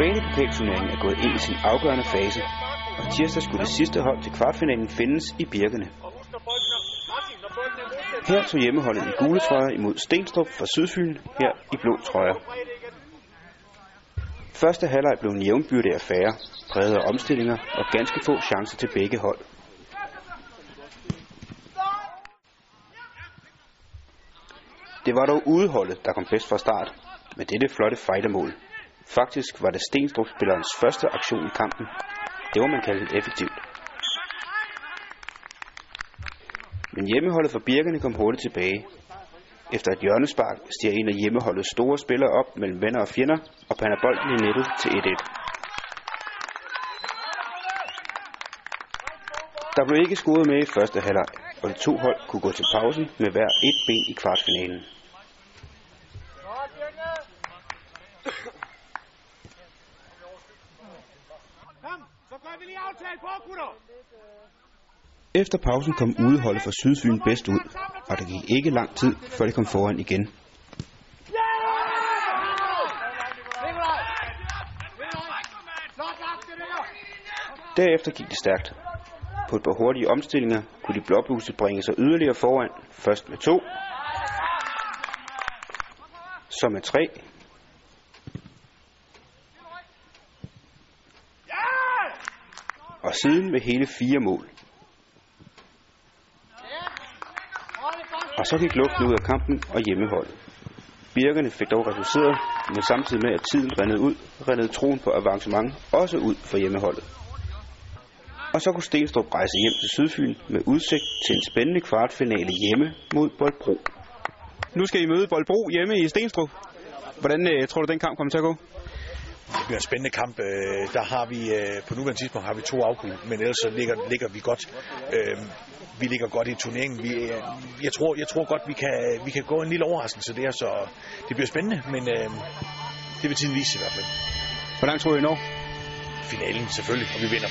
banepokalturneringen er gået ind i sin afgørende fase, og tirsdag skulle det sidste hold til kvartfinalen findes i Birkene. Her tog hjemmeholdet i gule trøjer imod Stenstrup fra Sydfyn, her i blå trøjer. Første halvleg blev en jævnbyrdig affære, præget af omstillinger og ganske få chancer til begge hold. Det var dog udeholdet, der kom bedst fra start, med dette flotte fightermål. Faktisk var det Stenstrup-spillerens første aktion i kampen. Det var man kalde effektivt. Men hjemmeholdet for Birkene kom hurtigt tilbage. Efter et hjørnespark stiger en af hjemmeholdets store spillere op mellem venner og fjender og pander bolden i nettet til 1-1. Der blev ikke scoret med i første halvleg, og de to hold kunne gå til pausen med hver et ben i kvartfinalen. Efter pausen kom udeholdet for Sydfyn bedst ud, og der gik ikke lang tid, før de kom foran igen. Derefter gik det stærkt. På et par hurtige omstillinger kunne de blåbluse bringe sig yderligere foran, først med to, så med tre, og siden med hele fire mål. Og så gik luften ud af kampen og hjemmeholdet. Birkerne fik dog reduceret, men samtidig med at tiden rendede ud, rendede troen på avancement også ud for hjemmeholdet. Og så kunne Stenstrup rejse hjem til Sydfyn med udsigt til en spændende kvartfinale hjemme mod Boldbro. Nu skal I møde Boldbro hjemme i Stenstrup. Hvordan øh, tror du, den kamp kommer til at gå? Det bliver en spændende kamp. Øh, Der har vi øh, på nuværende tidspunkt har vi to afbud, men ellers så ligger, ligger vi godt. Øh, Vi ligger godt i turneringen. Vi, jeg, tror, jeg tror godt, vi kan, vi kan gå en lille overraskelse der, så det bliver spændende, men det vil tiden vise i hvert fald. Hvor langt tror I når? Finalen selvfølgelig, og vi vinder.